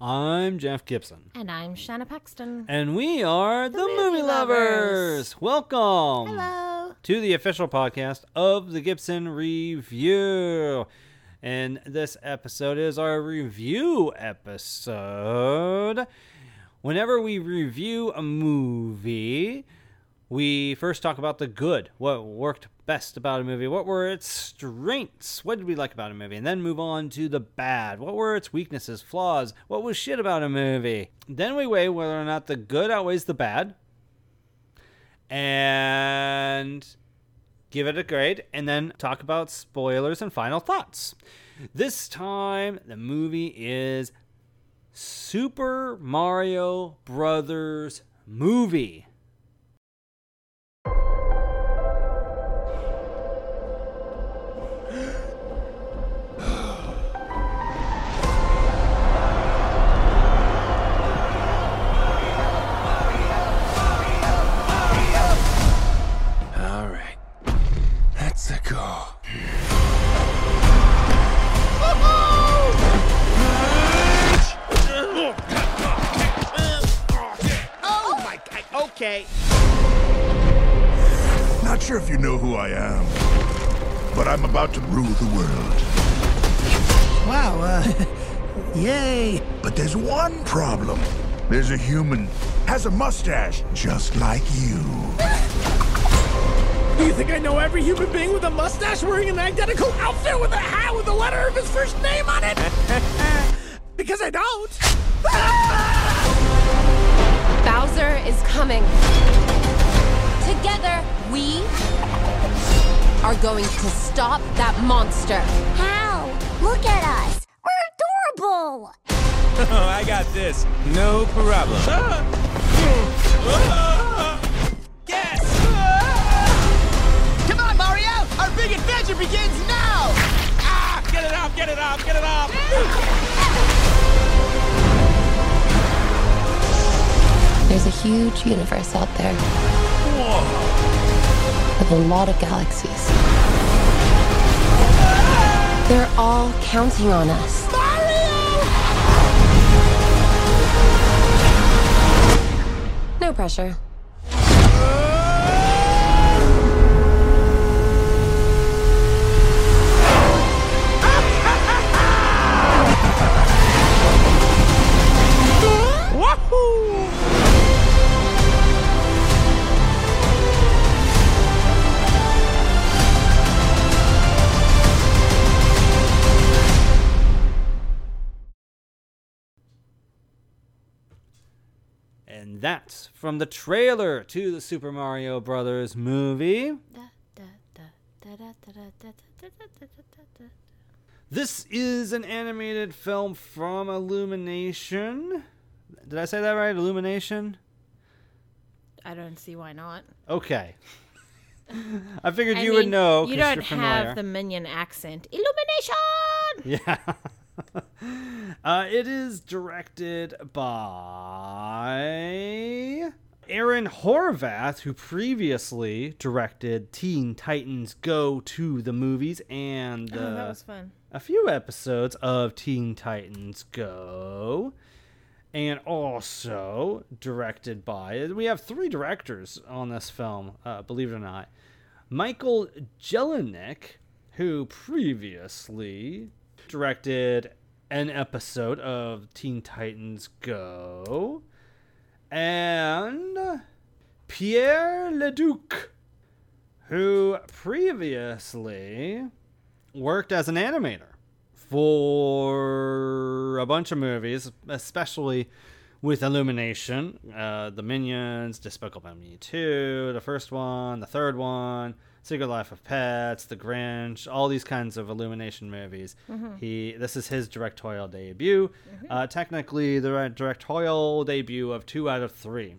I'm Jeff Gibson. And I'm Shanna Paxton. And we are the, Movie Movie Lovers. Lovers. Welcome Hello. to the official podcast of the Gibson Review. And this episode is our review episode. Whenever we review a movie, we first talk about the good, what worked best about a movie, what were its strengths, what did we like about a movie, and then move on to the bad, what were its weaknesses, flaws, what was shit about a movie. Then we weigh whether or not the good outweighs the bad, and give it a grade, and then talk about spoilers and final thoughts. This time, the movie is Super Mario Brothers movie. Sure if you know who I am, but I'm about to rule the world. Wow, uh. Yay. But there's one problem. There's a human, has a mustache, just like you. Do you think I know every human being with a mustache wearing an identical outfit with a hat with the letter of his first name on it? because I don't. Bowser is coming. Together, we are going to stop that monster. How? Look at us. We're adorable. Oh, I got this. No problem. Yes! Come on, Mario! Our big adventure begins now! Ah! Get it off! Get it off! Get it off! There's a huge universe out there with a lot of galaxies. They're all counting on us. No pressure. That's from the trailer to the Super Mario Brothers movie. This is an animated film from Illumination. Did I say that right? Illumination? I don't see why not. Okay. I figured I you would know. You 'cause don't you're have the minion accent. Illumination! Yeah. uh, it is directed by Aaron Horvath, who previously directed Teen Titans Go to the movies and Oh, uh, a few episodes of Teen Titans Go. And also directed by, we have three directors on this film, uh, believe it or not. Michael Jelenic, who previously directed an episode of Teen Titans Go, and Pierre Leduc, who previously worked as an animator for a bunch of movies, especially with Illumination, uh, The Minions, Despicable Me 2, the first one, the third one, Secret Life of Pets, The Grinch, all these kinds of Illumination movies. He this is his directorial debut. Uh, technically, the directorial debut of two out of three.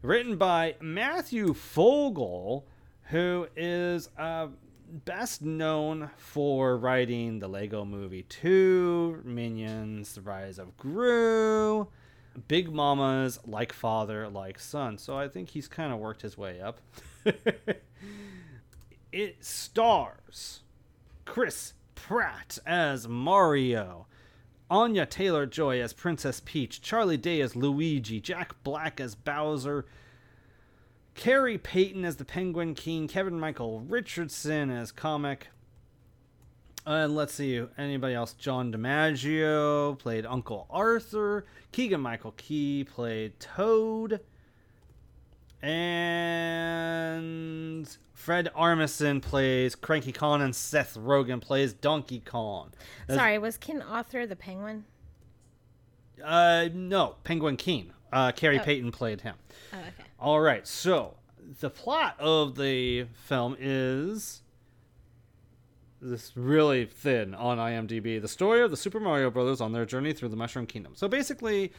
Written by Matthew Fogel, who is uh, best known for writing the Lego Movie 2, Minions, The Rise of Gru, Big Mama's Like Father, Like Son. So I think he's kind of worked his way up. it stars Chris Pratt as Mario, Anya Taylor Joy as Princess Peach, Charlie Day as Luigi, Jack Black as Bowser, Khary Payton as the Penguin King, Kevin Michael Richardson as Kamek. And let's see, anybody else? John DiMaggio played Uncle Arthur. Keegan Michael Key played Toad. And Fred Armisen plays Cranky Kong, and Seth Rogen plays Donkey Kong. Sorry, was Ken Arthur the penguin? Uh, no, Penguin King. Uh, Khary Payton played him. Oh, okay. All right, so the plot of the film is this really thin on IMDb. The story of the Super Mario Brothers on their journey through the Mushroom Kingdom. So basically,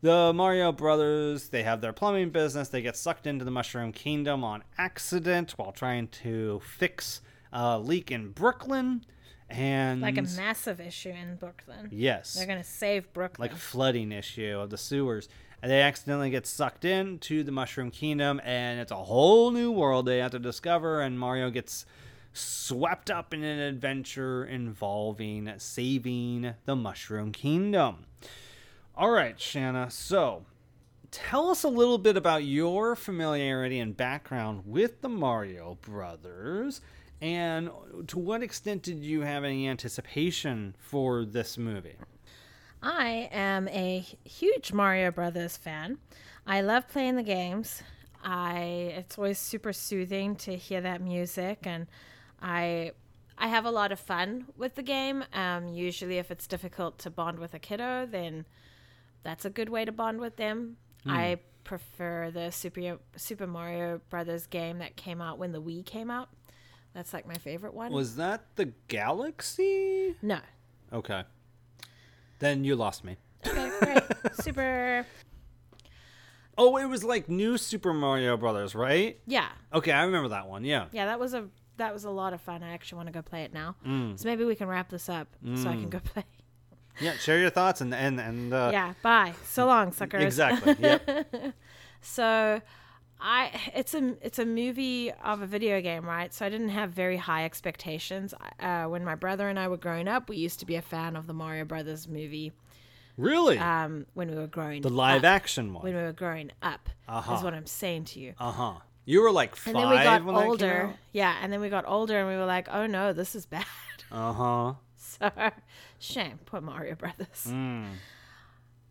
the Mario Brothers they have their plumbing business. They get sucked into the Mushroom Kingdom on accident while trying to fix a leak in Brooklyn. And Like a massive issue in Brooklyn. yes, They're gonna save Brooklyn. like a flooding issue of the sewers. And they accidentally get sucked into the Mushroom Kingdom, and it's a whole new world they have to discover. And Mario gets swept up in an adventure involving saving the Mushroom Kingdom. All right, Shanna. So, tell us a little bit about your familiarity and background with the Mario Brothers, and to what extent did you have any anticipation for this movie? I am a huge Mario Brothers fan. I love playing the games. I it's always super soothing to hear that music and I I have a lot of fun with the game. Um, usually if it's difficult to bond with a kiddo, then that's a good way to bond with them. I prefer the Super Super Mario Brothers game that came out when the Wii came out. That's like my favorite one. Was that the Galaxy? no. Okay. Then you lost me. Okay, great. Super Oh, it was like new Super Mario Brothers, right? Yeah. Okay, I remember that one. Yeah. Yeah, that was a that was a lot of fun. I actually want to go play it now. Mm. So maybe we can wrap this up so I can go play. Yeah, share your thoughts and and and uh, yeah, bye. So long, suckers. Exactly. Yep. So I it's a it's a movie of a video game, right? So I didn't have very high expectations. Uh, when my brother and I were growing up, we used to be a fan of the Mario Brothers movie. really? Um, when we were growing the live up. action one. when we were growing up Uh-huh. is what I'm saying to you. Uh huh. You were like five and then we got older. Yeah, and then we got older and we were like, oh no, this is bad. Uh huh. So shame, poor Mario Brothers. Mm.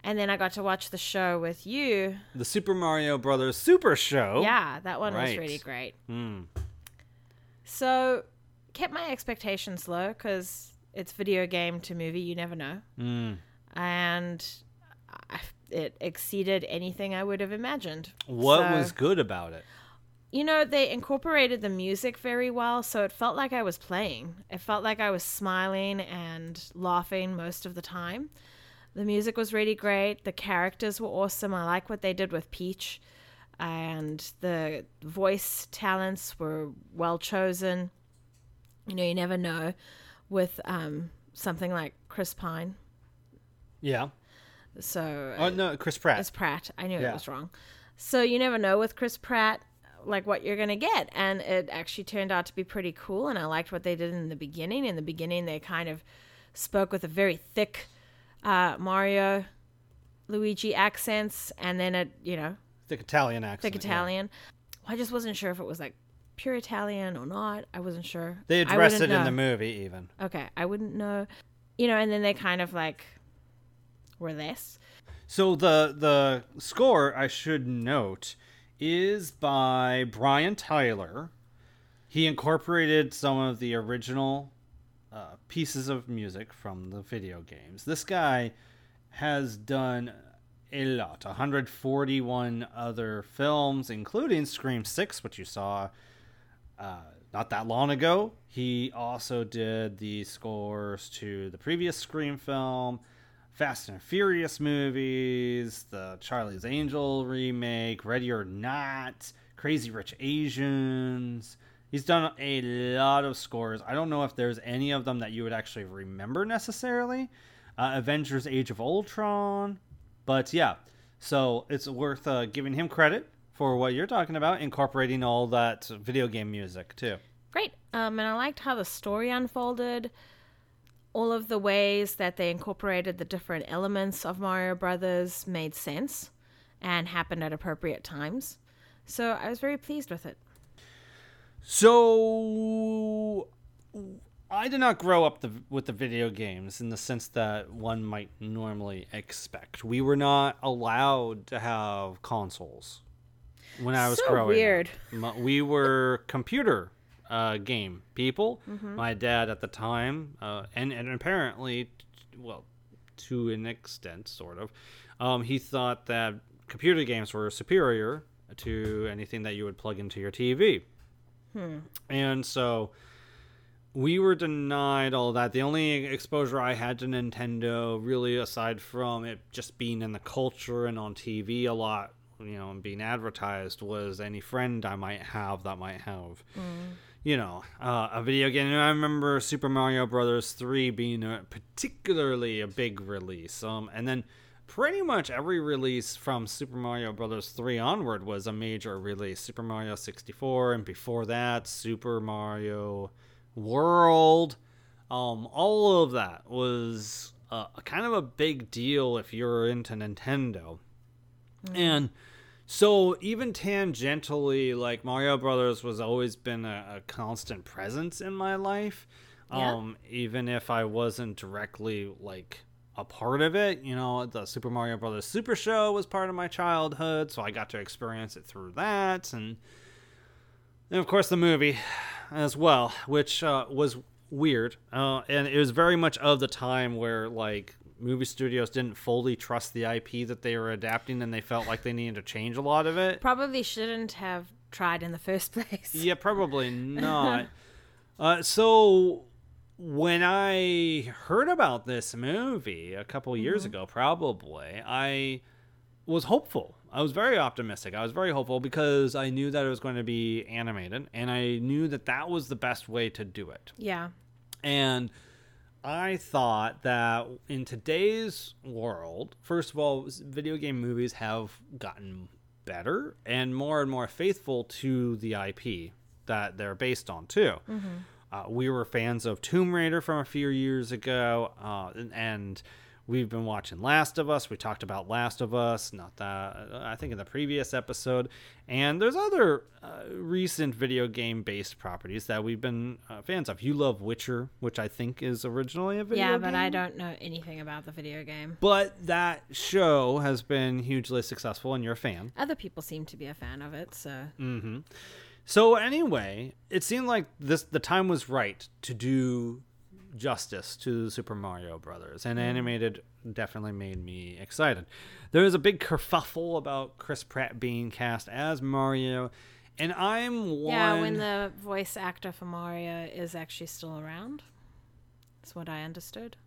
And then I got to watch the show with you. The Super Mario Brothers Super Show. Yeah, that one was Oh, really great. Mm. So kept my expectations low because it's video game to movie. You never know, Mm. and I, it exceeded anything I would have imagined. What So- was good about it? You know, they incorporated the music very well, so it felt like I was playing. It felt like I was smiling and laughing most of the time. The music was really great. The characters were awesome. I like what they did with Peach, and the voice talents were well chosen. You know, you never know with um, something like Chris Pine. Yeah. So Oh no, Chris Pratt. it's Pratt. I knew Yeah. it was wrong. So you never know with Chris Pratt like what you're gonna get, and it actually turned out to be pretty cool. And I liked what they did in the beginning. In the beginning, they kind of spoke with a very thick uh, Mario, Luigi accents, and then it you know Thick Italian accent. thick yeah. Italian. I just wasn't sure if it was like pure Italian or not. I wasn't sure. They addressed it wouldn't in the movie even. Okay, I wouldn't know. You know, and then they kind of like were this So the the score I should note is by Brian Tyler. He incorporated some of the original uh, pieces of music from the video games. This guy has done a lot 141 other films, including Scream 6, which you saw uh, not that long ago. He also did the scores to the previous Scream film, Fast and Furious movies, the Charlie's Angel remake, Ready or Not, Crazy Rich Asians. He's done a lot of scores. I don't know if there's any of them that you would actually remember necessarily. Uh, Avengers Age of Ultron. But yeah, so it's worth uh, giving him credit for what you're talking about, incorporating all that video game music too. Great. Um, and I liked how the story unfolded. All of the ways that they incorporated the different elements of Mario Brothers made sense and happened at appropriate times. So I was very pleased with it. So I did not grow up the, with the video games in the sense that one might normally expect. We were not allowed to have consoles when I was So growing weird. up. We were computer uh, game people. Mhm. My dad at the time, uh, and and apparently, well, to an extent, sort of, um, he thought that computer games were superior to anything that you would plug into your TV. Hmm. And so we were denied all that. The only exposure I had to Nintendo, really, aside from it just being in the culture and on TV a lot, you know, and being advertised, was any friend I might have that might have, you know, uh, a video game. And I remember Super Mario Brothers 3 being a particularly a big release. Um, and then pretty much every release from Super Mario Brothers 3 onward was a major release. Super Mario 64, and before that, Super Mario World. Um, all of that was uh, kind of a big deal if you're into Nintendo. And so even tangentially, like Mario Brothers was always been a, a constant presence in my life. Yeah. Um, even if I wasn't directly like a part of it, you know, the Super Mario Brothers Super Show was part of my childhood, so I got to experience it through that, and and of course the movie as well, which uh, was weird, uh, and it was very much of the time where like movie studios didn't fully trust the IP that they were adapting, and they felt like they needed to change a lot of it. Probably shouldn't have tried in the first place. Yeah, probably not. uh, so when I heard about this movie a couple years Mhm. ago, probably I was hopeful. I was very optimistic. I was very hopeful because I knew that it was going to be animated, and I knew that that was the best way to do it. Yeah. And I thought that in today's world, first of all, video game movies have gotten better and more and more faithful to the IP that they're based on, too. Mhm. Uh, we were fans of Tomb Raider from a few years ago, uh, and, and we've been watching Last of Us. We talked about Last of Us, not that I think in the previous episode. And there's other uh, recent video game based properties that we've been uh, fans of. You love Witcher, which I think is originally a video game. Yeah, game. but I don't know anything about the video game. But that show has been hugely successful, and you're a fan. Other people seem to be a fan of it, so Mm-hmm. So anyway, it seemed like this the time was right to do justice to Super Mario Brothers, and Mm. animated definitely made me excited. There was a big kerfuffle about Chris Pratt being cast as Mario, and I'm one. yeah, when the voice actor for Mario is actually still around. That's what I understood.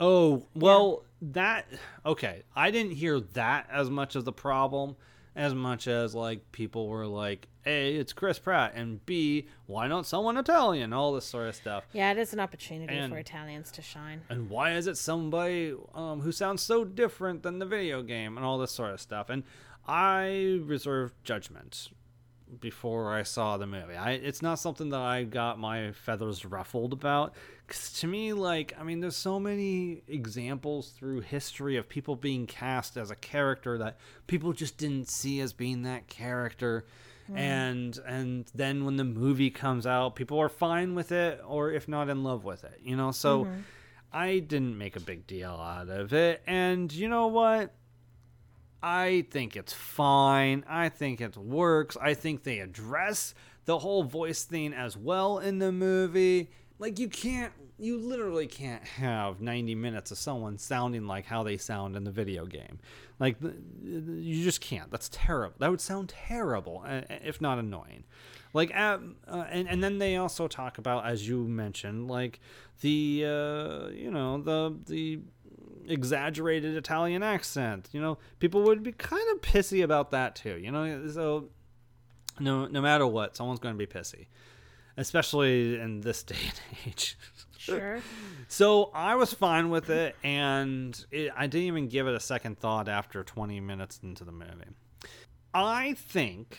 Oh, well, that okay. I didn't hear that as much as the problem as much as like people were like, "A, it's Chris Pratt," and B, why not someone Italian? All this sort of stuff. Yeah, it is an opportunity And- for Italians to shine. And why is it somebody um, who sounds so different than the video game and all this sort of stuff? And I reserve judgment before I saw the movie. I it's not something that I got my feathers ruffled about. Cause to me, like, I mean, there's so many examples through history of people being cast as a character that people just didn't see as being that character. Mm. And and then when the movie comes out, people are fine with it, or if not in love with it, you know. So Mhm. I didn't make a big deal out of it. And you know what? I think it's fine. I think it works. I think they address the whole voice thing as well in the movie. Like, you can't, you literally can't have 90 minutes of someone sounding like how they sound in the video game. Like, you just can't. That's terrible. That would sound terrible, if not annoying. Like, uh, and, and then they also talk about, as you mentioned, like the, uh, you know, the, the, exaggerated Italian accent. You know, people would be kind of pissy about that too. You know, so no no matter what, someone's going to be pissy, especially in this day and age. Sure. so I was fine with it, and it, I didn't even give it a second thought after 20 minutes into the movie. I think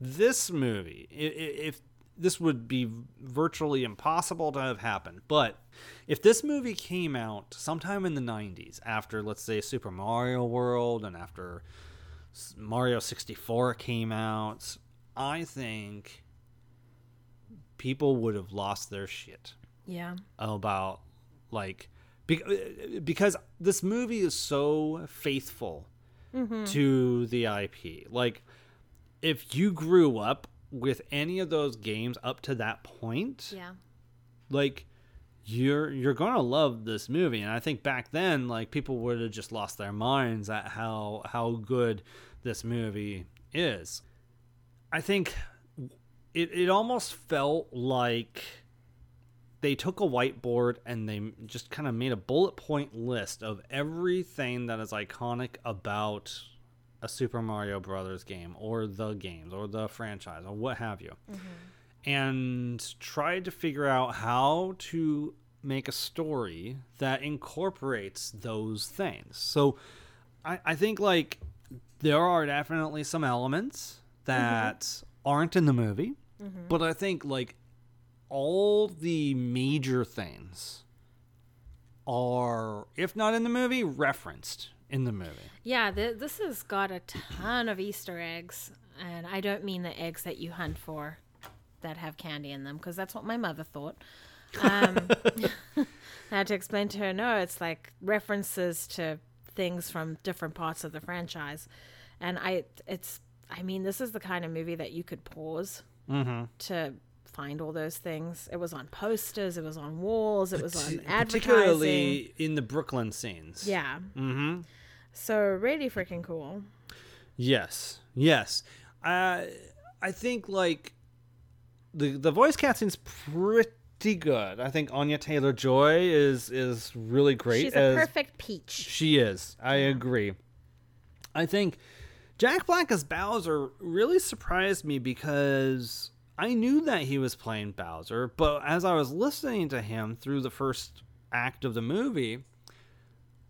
this movie, if this would be virtually impossible to have happened. But if this movie came out sometime in the 90s, after, let's say, Super Mario World and after Mario 64 came out, I think people would have lost their shit Yeah. about like be- because this movie is so faithful mm-hmm. to the IP. Like if you grew up with any of those games up to that point, Yeah. like you're you're going to love this movie and I think back then like people would have just lost their minds at how how good this movie is. I think it it almost felt like they took a whiteboard and they just kind of made a bullet point list of everything that is iconic about a Super Mario Brothers game or the games or the franchise or what have you. Mm-hmm. And tried to figure out how to make a story that incorporates those things. So I, I think like there are definitely some elements mm-hmm. that aren't in the movie, mm-hmm. but I think like all the major things are, if not in the movie, referenced in the movie. Yeah, th- this has got a ton of Easter eggs, and I don't mean the eggs that you hunt for that have candy in them, because that's what my mother thought. Um, I had to explain to her, no, it's like references to things from different parts of the franchise, and I, it's, I mean, this is the kind of movie that you could pause to find all those things. It was on posters, it was on walls, it was on advertising. Particularly in the Brooklyn scenes. Yeah. Mm-hmm. So really freaking cool. Yes, yes. Uh, I think like the the voice casting's pretty good. I think Anya Taylor Joy is is really great. She's a perfect peach. She is. I agree. I think Jack Black as Bowser really surprised me because I knew that he was playing Bowser, but as I was listening to him through the first act of the movie,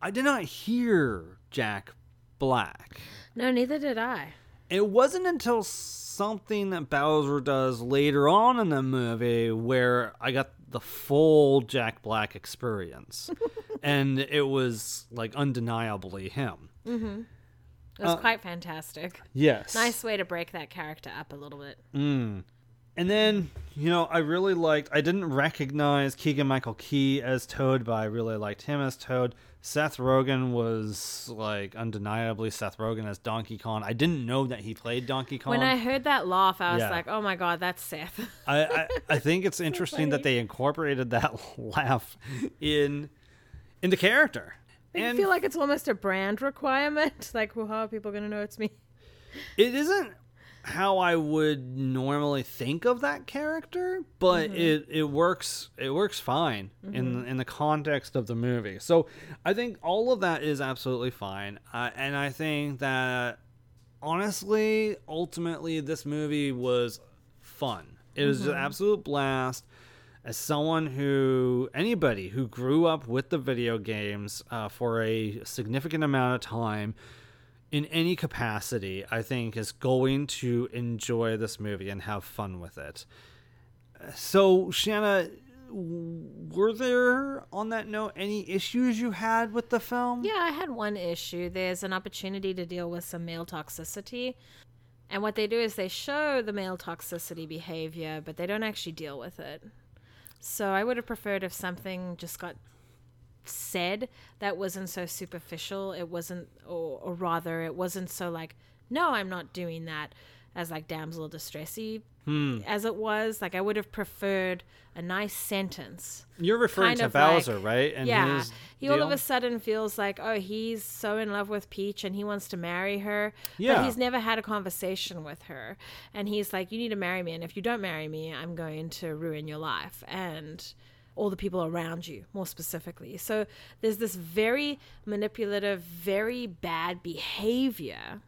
I did not hear Jack Black. No, neither did I. It wasn't until something that Bowser does later on in the movie where I got the full Jack Black experience. and it was like undeniably him. Mm-hmm. It was quite fantastic. Yes. Nice way to break that character up a little bit. And then, you know, I really liked, I didn't recognize Keegan Michael Key as Toad, but I really liked him as Toad. Seth Rogen was like undeniably Seth Rogen as Donkey Kong. I didn't know that he played Donkey Kong. When I heard that laugh, I was Yeah. like, "Oh my god, that's Seth." I, I, I think it's interesting that they incorporated that laugh in in the character. I feel like it's almost a brand requirement. Like, well, how are people gonna know it's me? it isn't how I would normally think of that character, but it, it works it works fine in in the context of the movie. So I think all of that is absolutely fine, uh, and I think that honestly, ultimately, this movie was fun. It was an absolute blast. As someone who, anybody who grew up with the video games uh, for a significant amount of time, in any capacity, I think is going to enjoy this movie and have fun with it. So, Shanna, were there on that note any issues you had with the film? Yeah, I had one issue. There's an opportunity to deal with some male toxicity. And what they do is they show the male toxicity behavior, but they don't actually deal with it. So I would have preferred if something just got said that wasn't so superficial. It wasn't, or, or rather, it wasn't so like, no, I'm not doing that, as like damsel distressy hmm. as it was. Like I would have preferred a nice sentence You're referring to of like- Bowser, right? And yeah, he all of a sudden feels like, oh, he's so in love with Peach and he wants to marry her. Yeah. But he's never had a conversation with her. And he's like, you need to marry me. And if you don't marry me, I'm going to ruin your life and all the people around you, more specifically. So there's this very manipulative, very bad behavior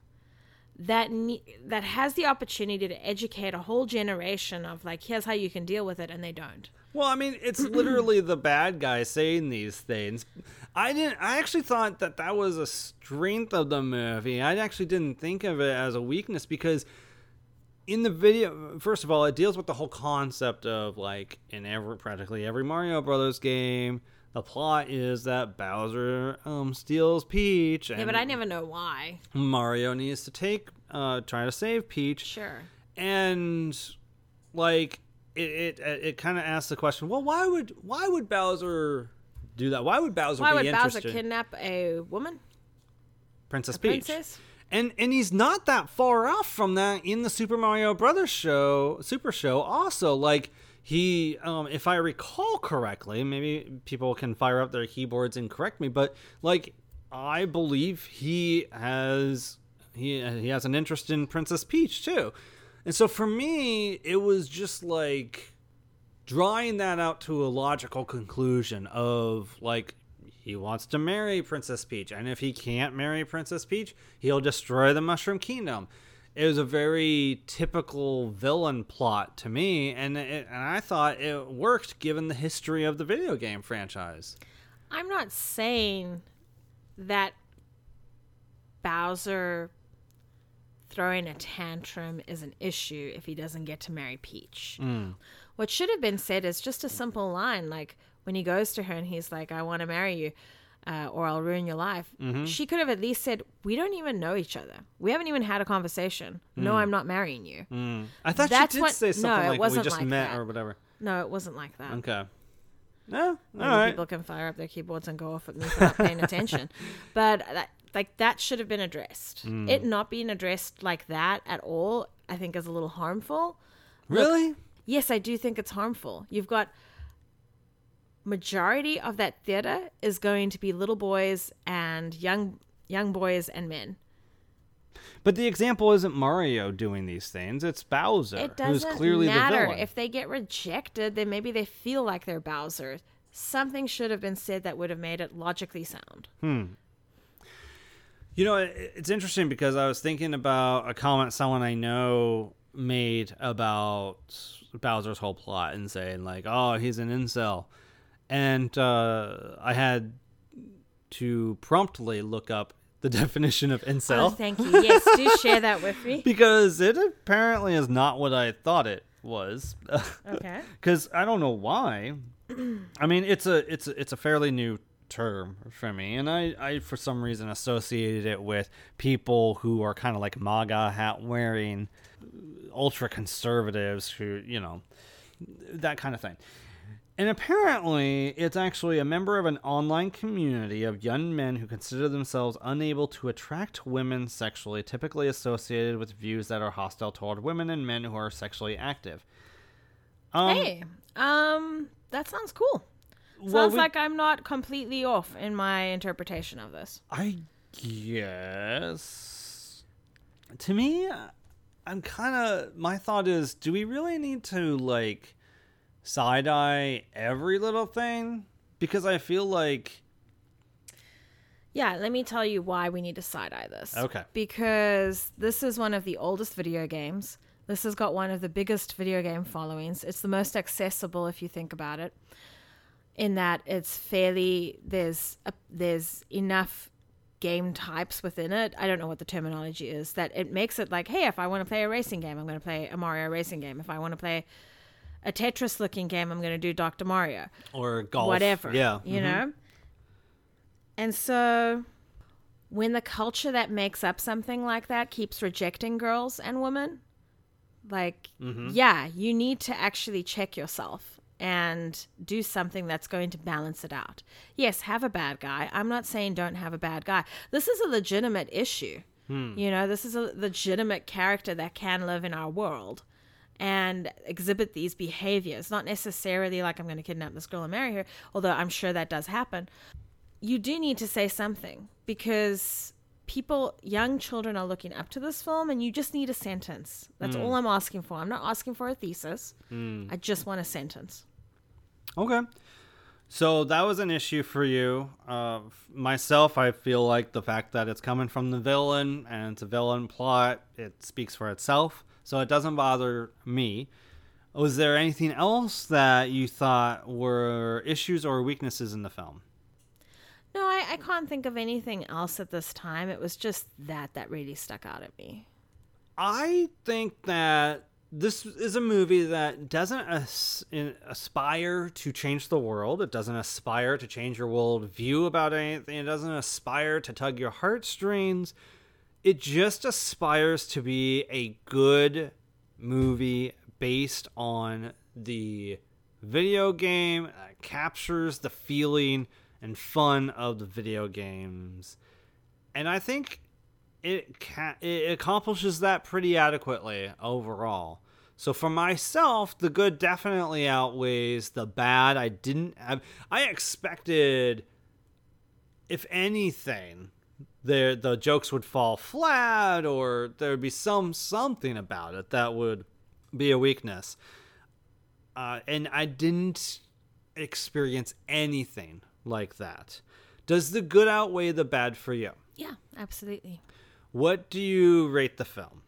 that ne- that has the opportunity to educate a whole generation of like here's how you can deal with it and they don't Well, I mean, it's literally the bad guy saying these things. I didn't. I actually thought that that was a strength of the movie. I actually didn't think of it as a weakness because in the video, first of all, it deals with the whole concept of like in every practically every Mario Brothers game, the plot is that Bowser um, steals Peach, and Yeah, but I never know why. Mario needs to take, uh, try to save Peach, Sure. and like it, it, it kind of asks the question, well, why would why would Bowser do that? Why would Bowser Why would Bowser interested? kidnap a woman? Princess A Peach. princess? And and he's not that far off from that in the Super Mario Brothers show, Super Show. Also, like he, um, if I recall correctly, maybe people can fire up their keyboards and correct me, but like I believe he has he he has an interest in Princess Peach too. And so for me, it was just like drawing that out to a logical conclusion of like he wants to marry Princess Peach, and if he can't marry Princess Peach, he'll destroy the Mushroom Kingdom. It was a very typical villain plot to me, and it, and I thought it worked given the history of the video game franchise. I'm not saying that Bowser throwing a tantrum is an issue if he doesn't get to marry Peach. Mm. What should have been said is just a simple line like when he goes to her and he's like, I want to marry you. Uh, or I'll ruin your life. She could have at least said, "We don't even know each other. We haven't even had a conversation. No, I'm not marrying you." I thought That's she did what- say no, something it like we just like met that. or whatever. No, it wasn't like that. Okay. Yeah, all right. people can fire up their keyboards and go off at me for not paying attention. But that, like that should have been addressed. Hmm. It not being addressed like that at all, I think, is a little harmful. Really? Yes, I do think it's harmful. You've got majority of that theater is going to be little boys and young young boys and men. But the example isn't Mario doing these things; it's Bowser, It who's clearly the villain. if they get rejected. Then maybe they feel like they're Bowser. Something should have been said that would have made it logically sound. Hmm. You know, it's interesting because I was thinking about a comment someone I know made about Bowser's whole plot and saying like, "Oh, he's an incel," and uh, I had to promptly look up the definition of incel. Oh, thank you. Yes, do share that with me. because it apparently is not what I thought it was. Okay. because I don't know why. I mean, it's a it's a, it's a fairly new term for me, and I, I for some reason associated it with people who are kind of like MAGA hat wearing ultra conservatives who you know that kind of thing. And apparently, it's actually a member of an online community of young men who consider themselves unable to attract women sexually, typically associated with views that are hostile toward women and men who are sexually active. Um, hey, um, that sounds cool. Sounds Well, we- like I'm not completely off in my interpretation of this. I guess. To me, I'm kind of. My thought is do we really need to, like, side eye every little thing? Because I feel like. Yeah, let me tell you why we need to side eye this. Okay. Because this is one of the oldest video games. This has got one of the biggest video game followings. It's the most accessible if you think about it. In that it's fairly there's a, there's enough game types within it. I don't know what the terminology is that it makes it like, hey, if I want to play a racing game, I'm going to play a Mario racing game. If I want to play a Tetris looking game, I'm going to do Dr. Mario Or golf. whatever. Yeah. You mhm. know? And so when the culture that makes up something like that keeps rejecting girls and women, like, Mm-hmm. yeah, you need to actually check yourself and do something that's going to balance it out. Yes, have a bad guy. I'm not saying don't have a bad guy. This is a legitimate issue. Hmm. You know, this is a legitimate character that can live in our world and exhibit these behaviors. Not necessarily like I'm going to kidnap this girl and marry her, although I'm sure that does happen. You do need to say something because people, young children, are looking up to this film, and you just need a sentence. That's all I'm asking for. I'm not asking for a thesis. I just want a sentence. Okay. So that was an issue for you. Uh, myself, I feel like the fact that it's coming from the villain and it's a villain plot, it speaks for itself. So it doesn't bother me. Was there anything else that you thought were issues or weaknesses in the film? No, I, I can't think of anything else at this time. It was just that that really stuck out at me. I think that this is a movie that doesn't as- in- aspire to change the world. It doesn't aspire to change your world view about anything. It doesn't aspire to tug your heartstrings. It just aspires to be a good movie based on the video game that captures the feeling and fun of the video games. And I think it ca- it accomplishes that pretty adequately overall. So for myself, the good definitely outweighs the bad. I didn't have I expected if anything there the jokes would fall flat or there would be some something about it that would be a weakness. Uh, and I didn't experience anything like that. Does the good outweigh the bad for you? Yeah, absolutely. What do you rate the film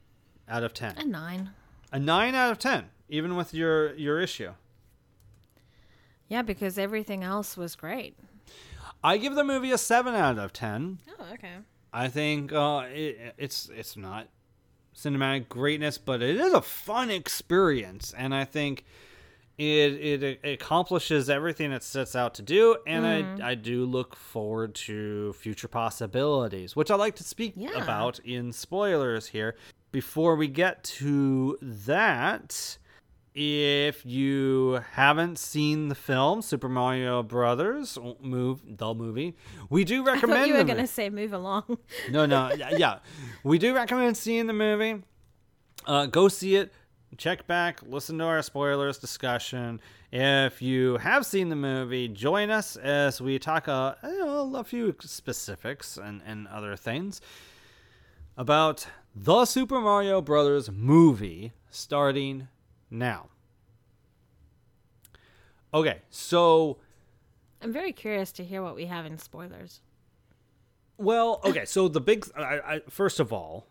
out of 10? A nine. A 9 out of 10, even with your your issue. Yeah, because everything else was great. I give the movie a 7 out of 10. Oh, okay. I think uh, it, it's it's not cinematic greatness, but it is a fun experience, and I think it it, accomplishes everything it sets out to do, and I I do look forward to future possibilities, which I like to speak Yeah. about in spoilers here. Before we get to that, if you haven't seen the film Super Mario Brothers move the movie, we do recommend. I thought you were going to say move along. no, no, yeah, yeah. We do recommend seeing the movie. Uh, go see it. Check back. Listen to our spoilers discussion. If you have seen the movie, join us as we talk uh, know, a few specifics and, and other things about the Super Mario Brothers movie starting now. Okay, so I'm very curious to hear what we have in spoilers. Well, okay, so the big I, I, first of all,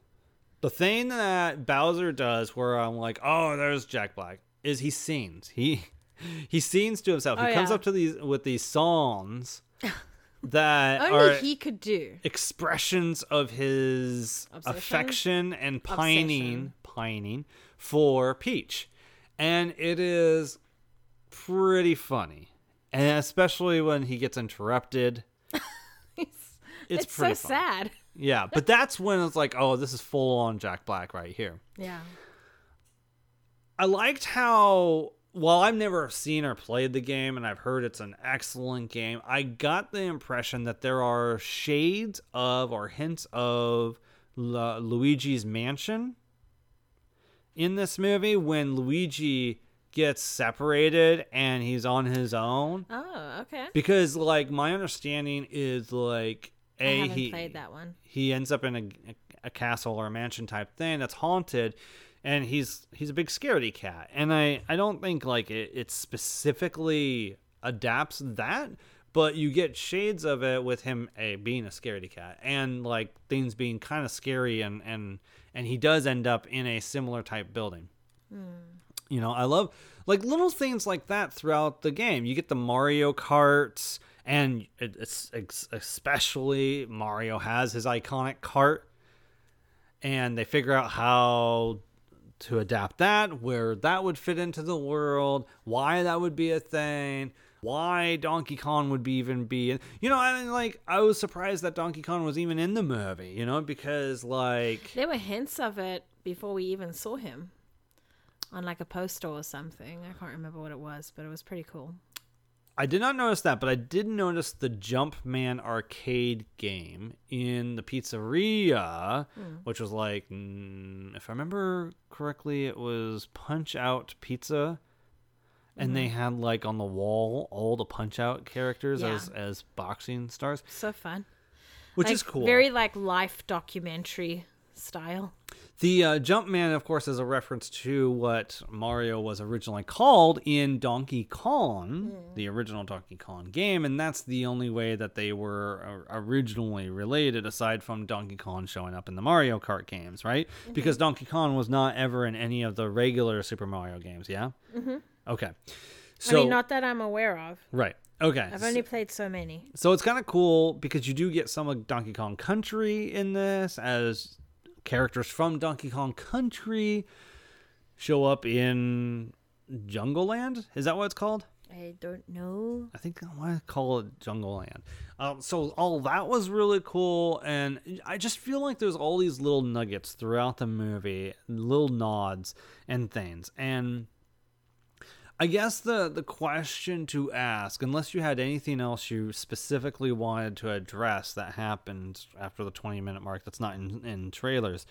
the thing that Bowser does, where I'm like, oh, there's Jack Black, is he sings. He he sings to himself. Oh, he comes yeah. up to these with these songs that Only are he could do. expressions of his Obsession? affection and pining, Obsession. pining for Peach, and it is pretty funny, and especially when he gets interrupted. It's, It's, so pretty fun. sad. Yeah, but that's when it's like, oh, this is full on Jack Black right here. Yeah. I liked how, while I've never seen or played the game and I've heard it's an excellent game, I got the impression that there are shades of or hints of Lu- Luigi's Mansion in this movie when Luigi gets separated and he's on his own. Oh, okay. Because, like, my understanding is, like, A, he, played that one. he ends up in a, a castle or a mansion type thing that's haunted and he's he's a big scaredy cat and i i don't think like it, it specifically adapts that but you get shades of it with him a being a scaredy cat and like things being kind of scary and and and he does end up in a similar type building hmm. you know, I love like little things like that throughout the game. You get the Mario carts, and it's it's especially Mario has his iconic cart, and they figure out how to adapt that, where that would fit into the world, why that would be a thing. Why Donkey Kong would be even be in, you know, I mean, like I was surprised that Donkey Kong was even in the movie, you know, because like There were hints of it before we even saw him on like a poster or something. I can't remember what it was, but it was pretty cool. I did not notice that, but I did notice the Jumpman arcade game in the pizzeria, which was like, mm, if I remember correctly, it was Punch Out Pizza, and they had like on the wall all the Punch Out characters Yeah. as as boxing stars, So fun. which Like, is cool. Very like life documentary style. The uh, Jumpman, of course, is a reference to what Mario was originally called in Donkey Kong, the original Donkey Kong game, and that's the only way that they were uh, originally related, aside from Donkey Kong showing up in the Mario Kart games, right? Because Donkey Kong was not ever in any of the regular Super Mario games, yeah? Mm-hmm. Okay. So, I mean, not that I'm aware of. right. Okay. I've only played so many. So it's kind of cool because you do get some of Donkey Kong Country in this as characters from Donkey Kong Country show up in Jungle Land. Is that what it's called? I don't know. I think I want to call it Jungle Land. Um, so all that was really cool, and I just feel like there's all these little nuggets throughout the movie, little nods and things. And I guess the the question to ask, unless you had anything else you specifically wanted to address that happened after the 20 minute mark that's not in, in trailers.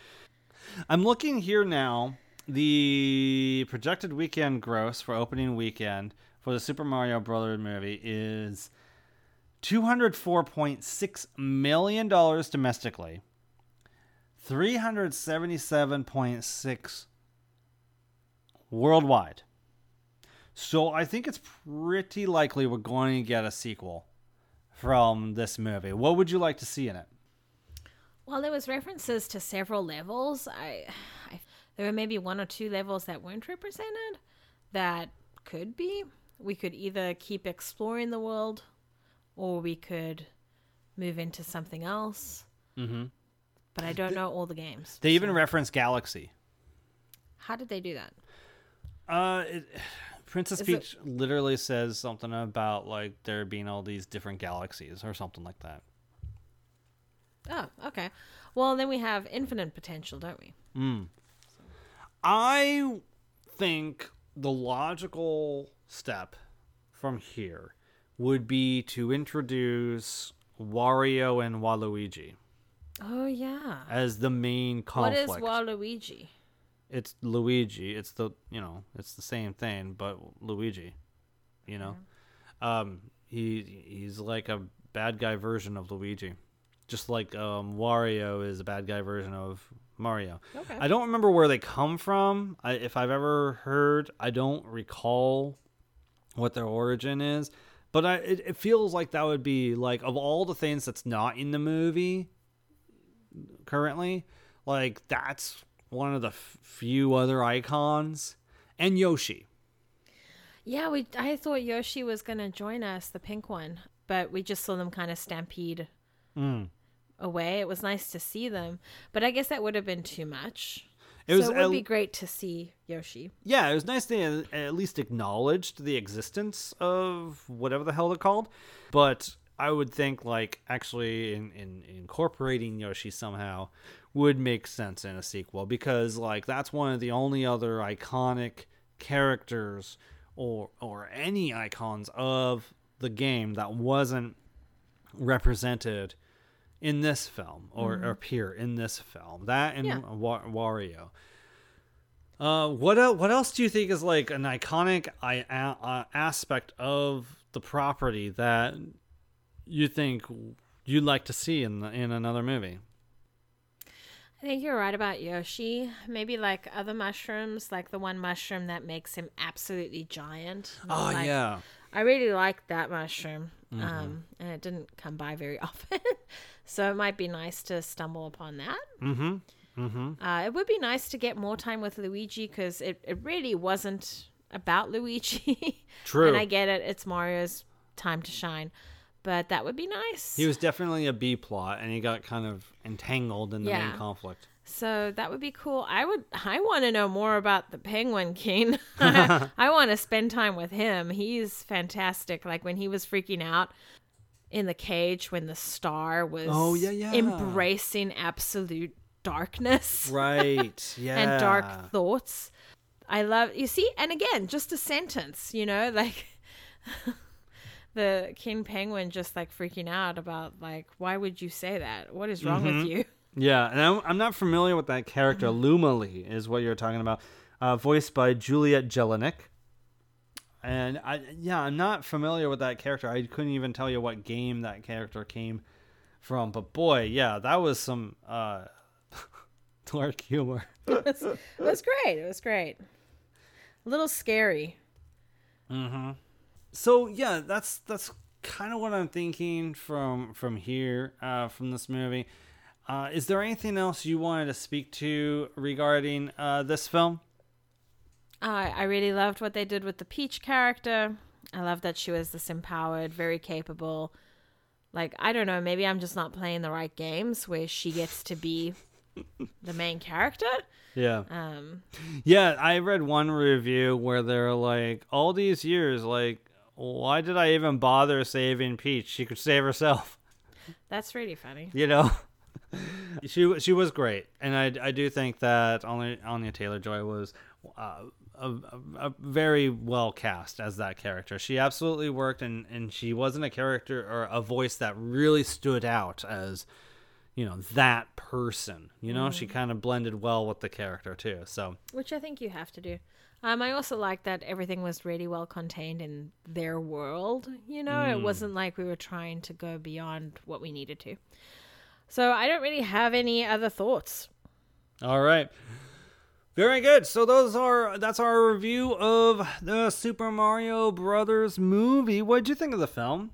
I'm looking here now. The projected weekend gross for opening weekend for the Super Mario Brothers movie is $204.6 million domestically, 377.6 worldwide. So I think it's pretty likely we're going to get a sequel from this movie. What would you like to see in it? Well, there was references to several levels. I, I there were maybe one or two levels that weren't represented that could be. We could either keep exploring the world or we could move into something else. Mm-hmm. But I don't know all the games. They even reference Galaxy. How did they do that? Uh, it, Princess Is Peach literally says something about like there being all these different galaxies or something like that. Oh, okay. Well, then we have infinite potential, don't we? Mm. I think the logical step from here would be to introduce Wario and Waluigi Oh yeah. as the main conflict. What is Waluigi? It's Luigi. It's the you know it's the same thing, but Luigi. You know, um, he he's like a bad guy version of Luigi, just like um, Wario is a bad guy version of Mario. Okay. I don't remember where they come from. I, if I've ever heard, I don't recall what their origin is. But I, it, it feels like that would be like of all the things that's not in the movie currently, like that's one of the f- few other icons, and Yoshi. Yeah, we. I thought Yoshi was gonna join us, the pink one, but we just saw them kind of stampede Mm. away. It was nice to see them, but I guess that would have been too much. It was so it would be great to see Yoshi. Yeah, it was nice to at least acknowledge the existence of whatever the hell they're called, but I would think like actually in, in incorporating Yoshi somehow would make sense in a sequel because like that's one of the only other iconic characters or or any icons of the game that wasn't represented in this film or, Mhm. or appear in this film. That and Yeah. Wa- Wario. Uh, what el- what else do you think is like an iconic I- a- uh, aspect of the property that you think you'd like to see in the, in another movie? I think you're right about Yoshi. Maybe like other mushrooms, like the one mushroom that makes him absolutely giant. Oh, Like, yeah. I really liked that mushroom, Mhm. um, and it didn't come by very often. so it might be nice to stumble upon that. Mm-hmm. Mm-hmm. Uh, it would be nice to get more time with Luigi because it, it really wasn't about Luigi. True. and I get it; it's Mario's time to shine, but that would be nice. He was definitely a B plot, and he got kind of entangled in the Yeah. main conflict. So that would be cool. I would. I want to know more about the Penguin King. I, I want to spend time with him. He's fantastic. Like when he was freaking out in the cage when the star was Oh, yeah, yeah. embracing absolute darkness. Right. Yeah. and dark thoughts. I love you see, and again, just a sentence, you know, like the king penguin just like freaking out about like why would you say that? What is wrong with Mhm. you? Yeah, and I'm, I'm not familiar with that character. Lumalee is what you're talking about, uh, voiced by Juliet Jelenic. And I, yeah, I'm not familiar with that character. I couldn't even tell you what game that character came from. But boy, yeah, that was some uh, dark humor. it, was, it was great. It was great. A little scary. Mm-hmm. So yeah, that's that's kind of what I'm thinking from from here, uh, from this movie. Uh, is there anything else you wanted to speak to regarding uh, this film? Uh, I really loved what they did with the Peach character. I love that she was this empowered, very capable. Like, I don't know, maybe I'm just not playing the right games where she gets to be the main character. Yeah. Um, Yeah, I read one review where they're like, all these years, like, why did I even bother saving Peach? She could save herself. that's really funny. You know, she she was great, and I, I do think that Anya, Anya Taylor-Joy was uh, a, a, a very well cast as that character. She absolutely worked, and and she wasn't a character or a voice that really stood out as you know that person. You know, she kind of blended well with the character too. So which I think you have to do. Um, I also like that everything was really well contained in their world. You know, it wasn't like we were trying to go beyond what we needed to. So I don't really have any other thoughts. All right. Very good. So those are that's our review of the Super Mario Brothers movie. What did you think of the film?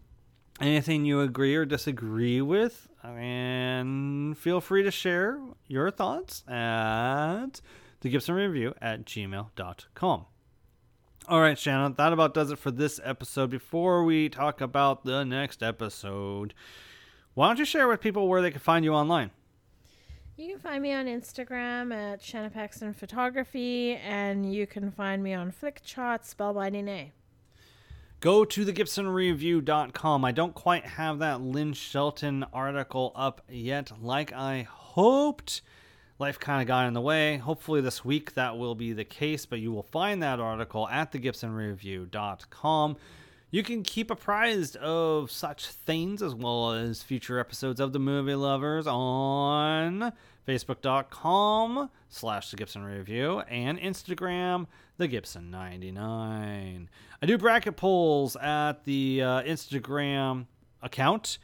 Anything you agree or disagree with? And feel free to share your thoughts at the Gibson Review at gmail.com. All right, Shanna, that about does it for this episode. Before we talk about the next episode, why don't you share with people where they can find you online? You can find me on Instagram at Shanna Paxton Photography, and you can find me on Flickchart Spellbinding A. go to the gibsonreview.com i don't quite have that lynn shelton article up yet like i hoped life kind of got in the way. Hopefully this week that will be the case but you will find that article at the gibsonreview.com you can keep apprised of such things as well as future episodes of the movie lovers on facebook.com slash the gibson review and instagram the gibson 99 i do bracket polls at the uh, instagram account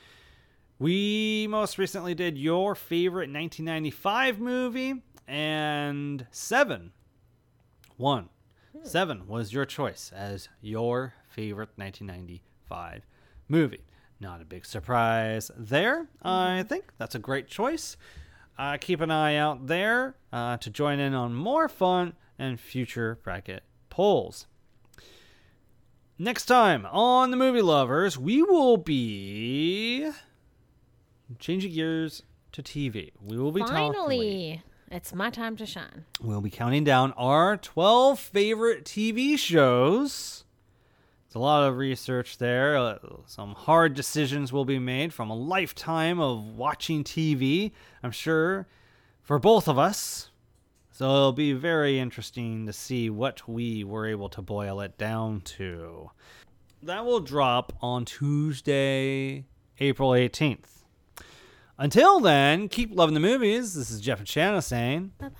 we most recently did your favorite 1995 movie and seven. One. Seven was your choice as your favorite 1995 movie. Not a big surprise there. I think that's a great choice. Uh, keep an eye out there uh, to join in on more fun and future bracket polls. Next time on the movie lovers we will be changing gears to tv we will be talking Finally, it's my time to shine. We'll be counting down our 12 favorite TV shows. It's a lot of research there. Uh, some hard decisions will be made from a lifetime of watching TV, I'm sure, for both of us. So it'll be very interesting to see what we were able to boil it down to. That will drop on Tuesday, April 18th. Until then, keep loving the movies. This is Jeff and Shanna saying. Bye bye.